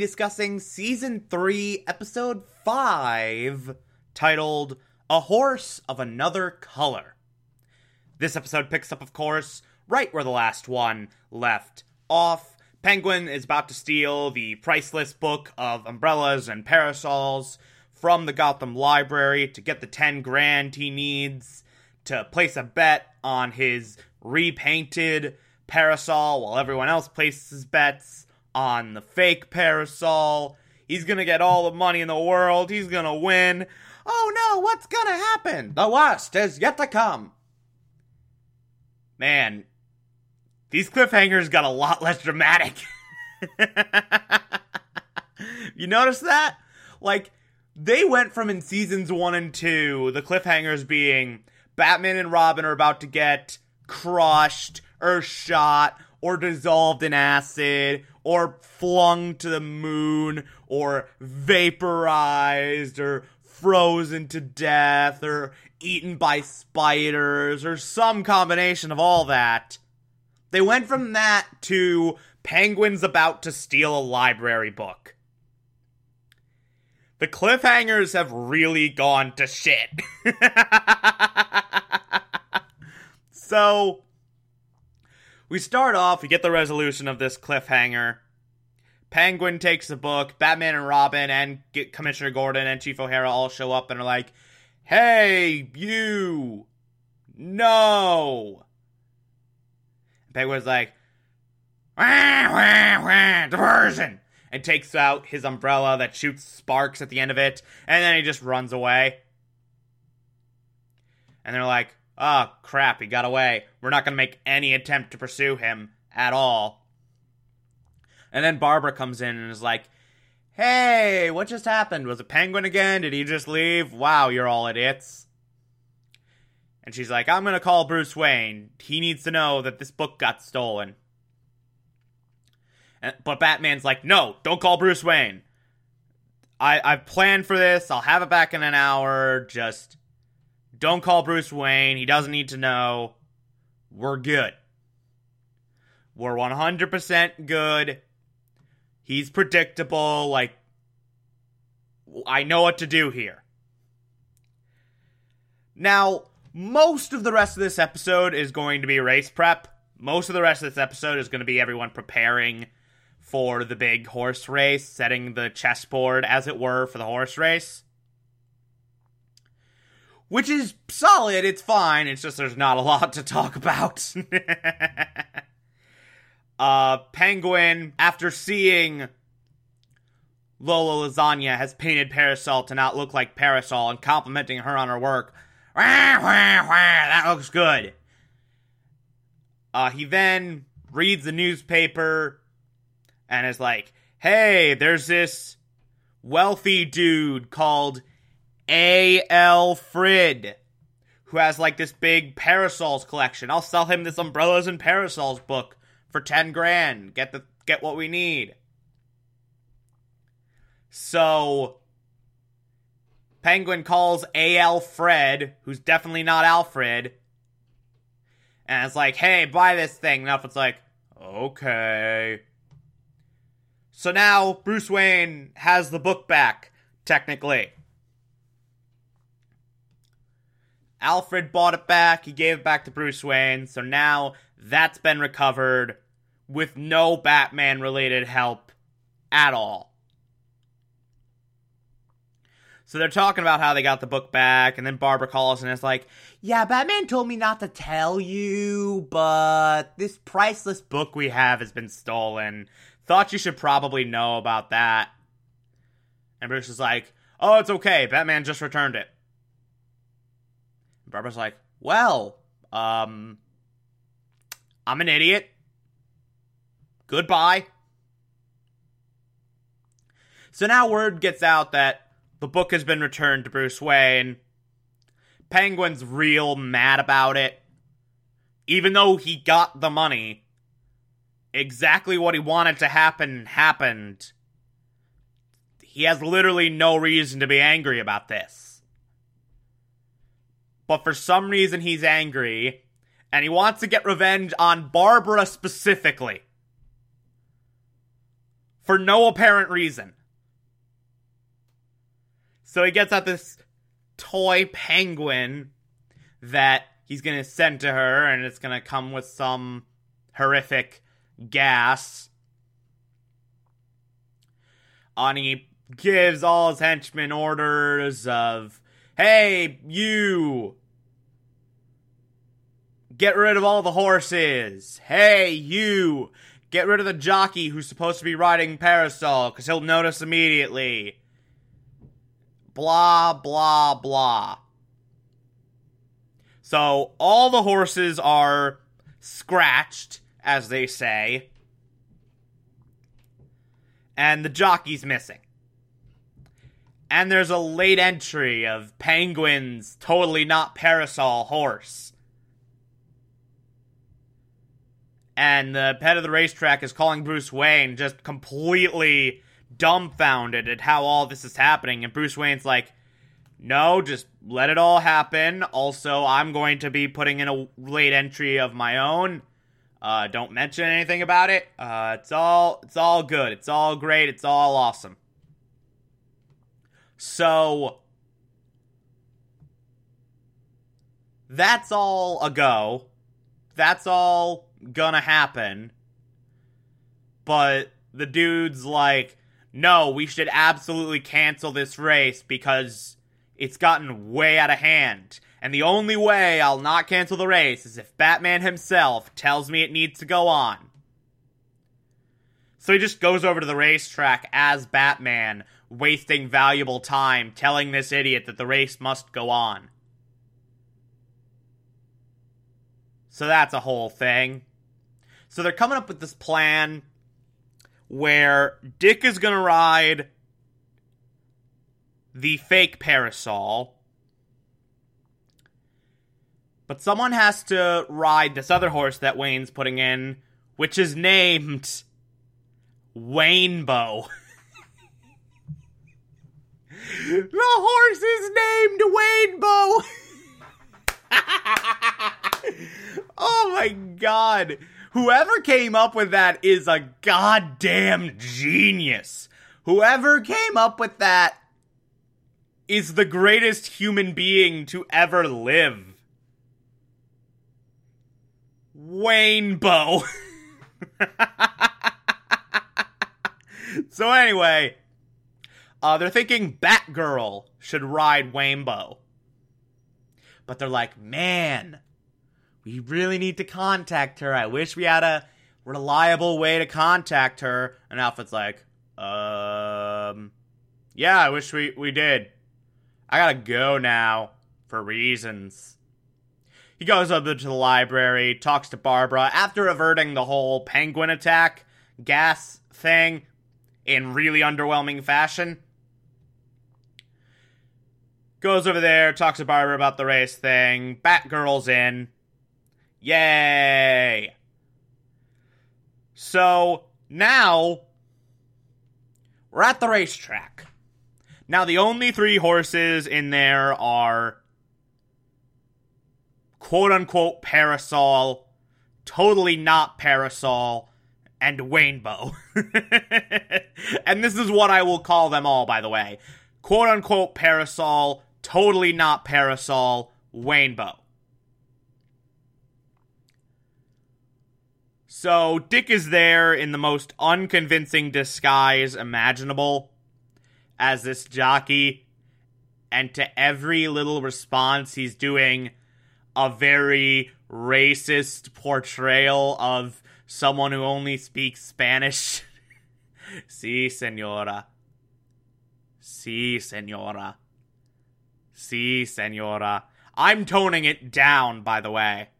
Discussing season 3, episode 5, titled A Horse of Another Color. This episode picks up, of course, right where the last one left off. Penguin is about to steal the priceless book of umbrellas and parasols from the Gotham Library to get the 10 grand he needs to place a bet on his repainted parasol while everyone else places bets on the fake parasol. He's gonna get all the money in the world. He's gonna win. Oh no, what's gonna happen? The worst is yet to come. Man, these cliffhangers got a lot less dramatic. you notice that? Like, they went from in seasons one and two, the cliffhangers being Batman and Robin are about to get crushed or shot or dissolved in acid or flung to the moon or vaporized or frozen to death or eaten by spiders or some combination of all that. They went from that to penguins about to steal a library book. The cliffhangers have really gone to shit. so, we start off, we get the resolution of this cliffhanger. Penguin takes the book, Batman and Robin and Commissioner Gordon and Chief O'Hara all show up and are like, Hey, you! No! Penguin's like, wah, wah, wah, diversion! And takes out his umbrella that shoots sparks at the end of it, and then he just runs away. And they're like, oh crap, he got away. We're not going to make any attempt to pursue him at all. And then Barbara comes in and is like, hey, what just happened? Was it Penguin again? Did he just leave? Wow, you're all idiots. And she's like, I'm going to call Bruce Wayne. He needs to know that this book got stolen. And, but Batman's like, no, don't call Bruce Wayne. I, I've planned for this. I'll have it back in an hour. Just don't call Bruce Wayne. He doesn't need to know. We're good. We're 100% good. He's predictable. Like, I know what to do here. Now, most of the rest of this episode is going to be race prep. Most of the rest of this episode is going to be everyone preparing for the big horse race, setting the chessboard, as it were, for the horse race which is solid. It's fine. It's just there's not a lot to talk about. uh, Penguin, after seeing Lola Lasagna, has painted Parasol to not look like Parasol and complimenting her on her work. Wah, wah, wah, that looks good. Uh, he then reads the newspaper and is like, hey, there's this wealthy dude called a. L. Fred, who has like this big parasols collection. I'll sell him this umbrellas and parasols book for 10 grand. Get the get what we need. So Penguin calls A.L. Fred, who's definitely not Alfred, and it's like, hey, buy this thing. And Alfred's like, okay. So now Bruce Wayne has the book back, technically. Alfred bought it back. He gave it back to Bruce Wayne. So now that's been recovered with no Batman related help at all. So they're talking about how they got the book back, and then Barbara calls and is like, Yeah, Batman told me not to tell you, but this priceless book we have has been stolen. Thought you should probably know about that. And Bruce is like, Oh, it's okay. Batman just returned it. Barbara's like, Well, um, I'm an idiot. Goodbye. So now word gets out that the book has been returned to Bruce Wayne. Penguin's real mad about it. Even though he got the money, exactly what he wanted to happen happened. He has literally no reason to be angry about this. But for some reason, he's angry, and he wants to get revenge on Barbara specifically. For no apparent reason. So he gets out this toy penguin that he's gonna send to her, and it's gonna come with some horrific gas. And he gives all his henchmen orders of, hey, you, get rid of all the horses. Hey, you, get rid of the jockey who's supposed to be riding Parasol, because he'll notice immediately blah, blah, blah. So all the horses are scratched, as they say, and the jockey's missing. And there's a late entry of Penguin's totally not parasol horse. And the pet of the racetrack is calling Bruce Wayne just completely dumbfounded at how all this is happening. And Bruce Wayne's like, no, just let it all happen. Also, I'm going to be putting in a late entry of my own. Uh, don't mention anything about it. Uh, it's all it's all good. It's all great. It's all awesome. So that's all a go. That's all gonna happen. But the dude's like, no, we should absolutely cancel this race because it's gotten way out of hand. And the only way I'll not cancel the race is if Batman himself tells me it needs to go on. So he just goes over to the racetrack as Batman, wasting valuable time telling this idiot that the race must go on. So that's a whole thing. So they're coming up with this plan where Dick is going to ride the fake parasol. But someone has to ride this other horse that Wayne's putting in, which is named Waynbo. the horse is named Waynbo. oh my god whoever came up with that is a goddamn genius. Whoever came up with that is the greatest human being to ever live. Waynbo. so anyway, uh, they're thinking Batgirl should ride Waynbo. But they're like, man, we really need to contact her. I wish we had a reliable way to contact her. And Alfred's like, um, yeah, I wish we, we did. I gotta go now for reasons. He goes up to the library, talks to Barbara after averting the whole penguin attack gas thing in really underwhelming fashion. Goes over there, talks to Barbara about the race thing. Batgirl's in. Yay! So now we're at the racetrack. Now, the only three horses in there are quote unquote parasol, totally not parasol, and Waynbo. and this is what I will call them all, by the way quote unquote parasol, totally not parasol, Waynbo. So Dick is there in the most unconvincing disguise imaginable as this jockey, and to every little response, he's doing a very racist portrayal of someone who only speaks Spanish. si, senora. Si, senora. Si, senora. I'm toning it down, by the way.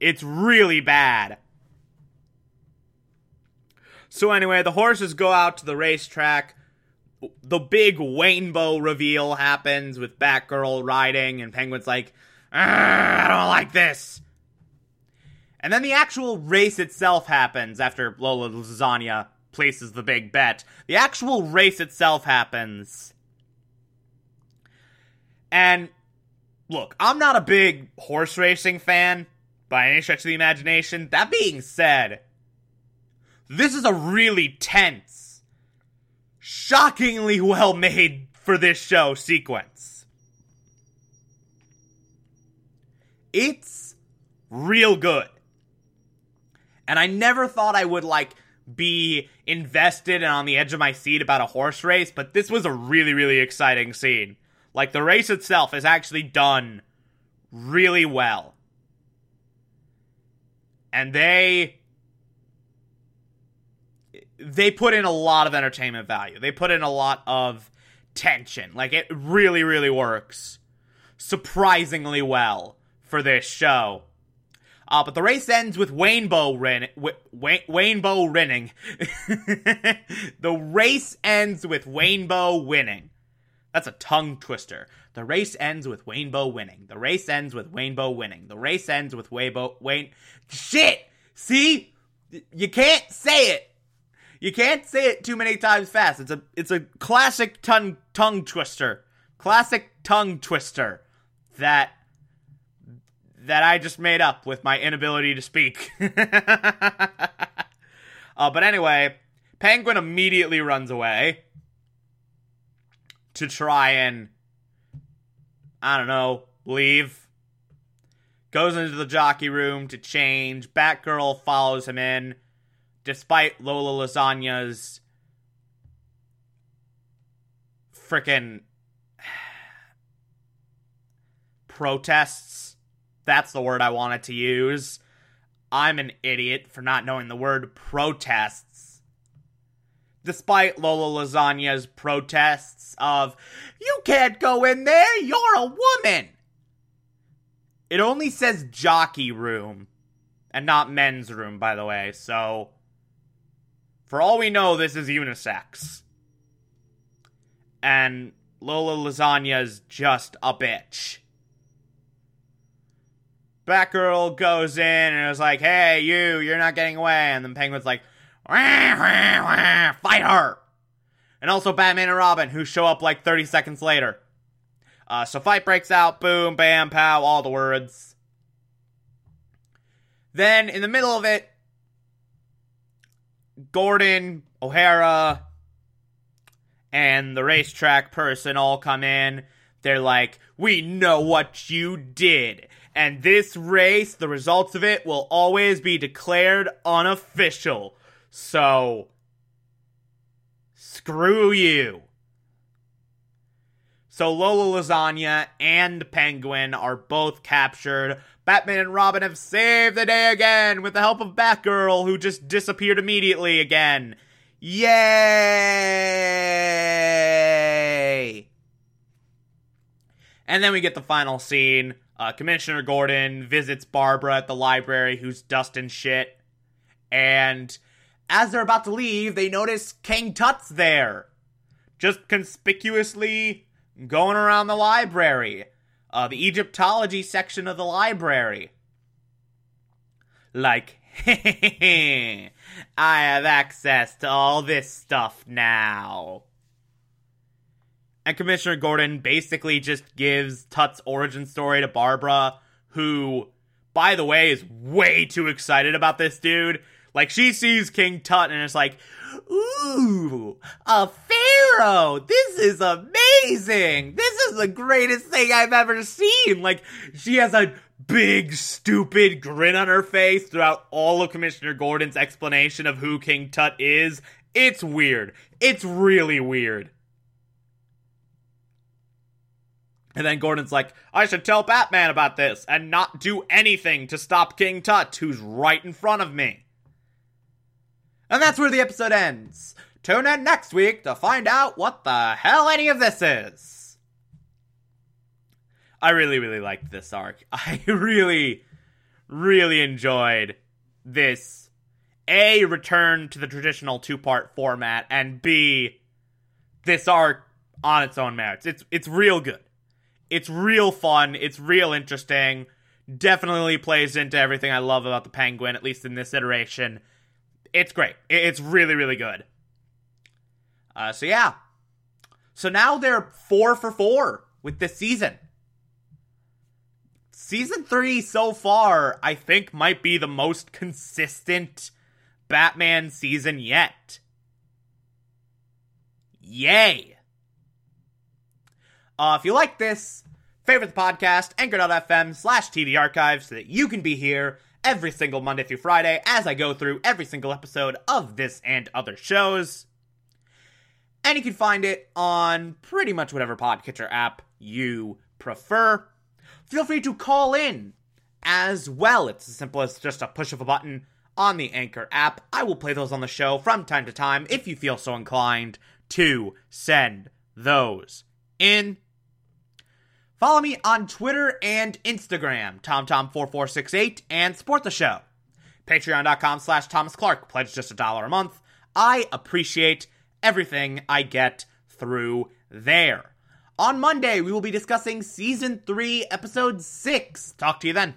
It's really bad. So, anyway, the horses go out to the racetrack. The big Waynbo reveal happens with Batgirl riding, and Penguin's like, I don't like this. And then the actual race itself happens after Lola Lasagna places the big bet. The actual race itself happens. And look, I'm not a big horse racing fan by any stretch of the imagination. That being said, this is a really tense, shockingly well made for this show sequence. It's real good. And I never thought I would like be invested and on the edge of my seat about a horse race, but this was a really, really exciting scene. Like the race itself is actually done really well. And they they put in a lot of entertainment value. They put in a lot of tension. Like it really really works surprisingly well for this show. Uh, but the race ends with Rainbow Ren- w- winning. the race ends with Waynbo winning. That's a tongue twister. The race ends with Waynbo winning. The race ends with Waynbo winning. The race ends with Waynbo Wayne. Shit! See? You can't say it. You can't say it too many times fast. It's a it's a classic tongue tongue twister. Classic tongue twister that that I just made up with my inability to speak. uh, but anyway, Penguin immediately runs away to try and, I don't know, leave. Goes into the jockey room to change. Batgirl follows him in, despite Lola Lasagna's freaking protests. That's the word I wanted to use. I'm an idiot for not knowing the word protests despite Lola Lasagna's protests of, you can't go in there, you're a woman. It only says jockey room and not men's room, by the way, so for all we know, this is unisex. And Lola Lasagna's just a bitch. Batgirl goes in and is like, hey, you, you're not getting away. And then Penguin's like, Fight her! And also Batman and Robin, who show up like 30 seconds later. Uh, so fight breaks out, boom, bam, pow, all the words. Then in the middle of it, Gordon, O'Hara, and the racetrack person all come in. They're like, We know what you did. And this race, the results of it will always be declared unofficial. So, screw you. So Lola Lasagna and Penguin are both captured. Batman and Robin have saved the day again with the help of Batgirl, who just disappeared immediately again. Yay! And then we get the final scene. Uh, Commissioner Gordon visits Barbara at the library, who's dusting shit. And as they're about to leave, they notice King Tut's there. Just conspicuously going around the library. Uh, the Egyptology section of the library. Like, I have access to all this stuff now. And Commissioner Gordon basically just gives Tut's origin story to Barbara, who, by the way, is way too excited about this dude. Like she sees King Tut and it's like, ooh, a pharaoh. This is amazing. This is the greatest thing I've ever seen. Like she has a big stupid grin on her face throughout all of Commissioner Gordon's explanation of who King Tut is. It's weird. It's really weird. And then Gordon's like, I should tell Batman about this and not do anything to stop King Tut, who's right in front of me. And that's where the episode ends. Tune in next week to find out what the hell any of this is. I really, really liked this arc. I really, really enjoyed this. A, return to the traditional two part format, and B, this arc on its own merits. It's, it's real good. It's real fun. It's real interesting. Definitely plays into everything I love about the Penguin, at least in this iteration. It's great. It's really, really good. Uh, so yeah. So now they're four for four with this season. Season three so far, I think, might be the most consistent Batman season yet. Yay! Uh, if you like this, favorite the podcast, anchor.fm slash TV archive so that you can be here every single Monday through Friday as I go through every single episode of this and other shows. And you can find it on pretty much whatever podcatcher app you prefer. Feel free to call in as well. It's as simple as just a push of a button on the Anchor app. I will play those on the show from time to time if you feel so inclined to send those in. Follow me on Twitter and Instagram, TomTom4468, and support the show. Patreon.com slash Thomas Clark. Pledge just a dollar a month. I appreciate everything I get through there. On Monday, we will be discussing Season 3, Episode 6. Talk to you then.